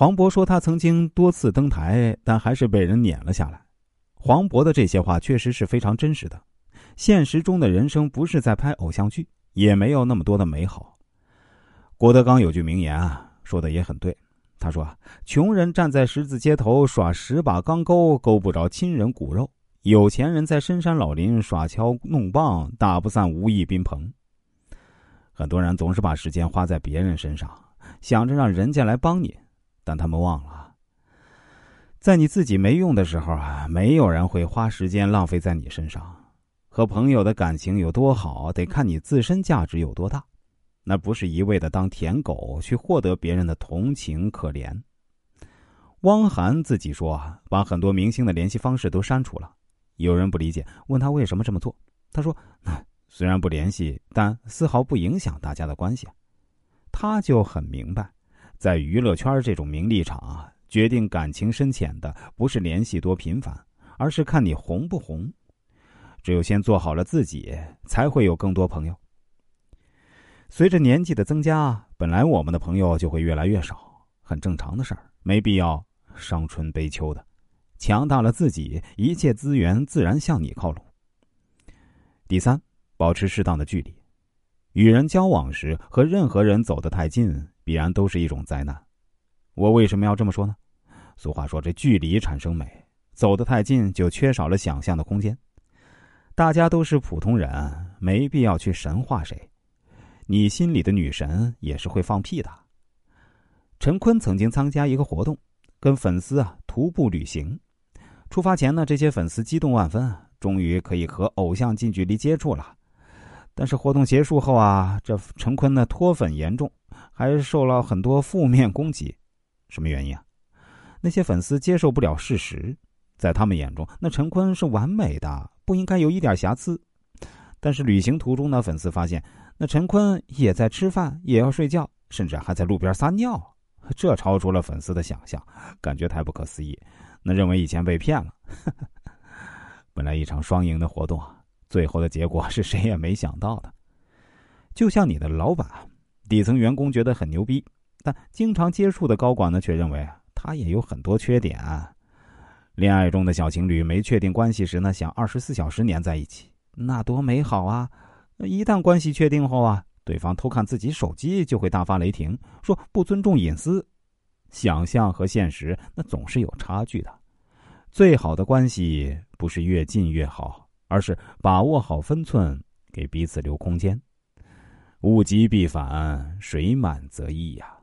黄渤说他曾经多次登台，但还是被人撵了下来。黄渤的这些话确实是非常真实的。现实中的人生不是在拍偶像剧，也没有那么多的美好。郭德纲有句名言啊，说的也很对。他说：“穷人站在十字街头耍十把钢钩，勾不着亲人骨肉；有钱人在深山老林耍敲弄棒，打不散无义宾朋。”很多人总是把时间花在别人身上，想着让人家来帮你，但他们忘了，在你自己没用的时候啊，没有人会花时间浪费在你身上。和朋友的感情有多好，得看你自身价值有多大。那不是一味的当舔狗去获得别人的同情可怜。汪涵自己说啊，把很多明星的联系方式都删除了。有人不理解，问他为什么这么做。他说：“虽然不联系，但丝毫不影响大家的关系。”他就很明白，在娱乐圈这种名利场啊，决定感情深浅的不是联系多频繁，而是看你红不红。只有先做好了自己，才会有更多朋友。随着年纪的增加，本来我们的朋友就会越来越少，很正常的事儿，没必要伤春悲秋的。强大了自己，一切资源自然向你靠拢。第三，保持适当的距离。与人交往时，和任何人走得太近，必然都是一种灾难。我为什么要这么说呢？俗话说：“这距离产生美，走得太近就缺少了想象的空间。”大家都是普通人，没必要去神化谁。你心里的女神也是会放屁的。陈坤曾经参加一个活动，跟粉丝啊徒步旅行。出发前呢，这些粉丝激动万分，终于可以和偶像近距离接触了。但是活动结束后啊，这陈坤呢脱粉严重，还受了很多负面攻击。什么原因啊？那些粉丝接受不了事实，在他们眼中，那陈坤是完美的，不应该有一点瑕疵。但是旅行途中呢，粉丝发现。那陈坤也在吃饭，也要睡觉，甚至还在路边撒尿，这超出了粉丝的想象，感觉太不可思议。那认为以前被骗了。本来一场双赢的活动，最后的结果是谁也没想到的。就像你的老板，底层员工觉得很牛逼，但经常接触的高管呢，却认为他也有很多缺点。恋爱中的小情侣没确定关系时呢，想二十四小时黏在一起，那多美好啊！一旦关系确定后啊，对方偷看自己手机就会大发雷霆，说不尊重隐私。想象和现实那总是有差距的。最好的关系不是越近越好，而是把握好分寸，给彼此留空间。物极必反，水满则溢呀。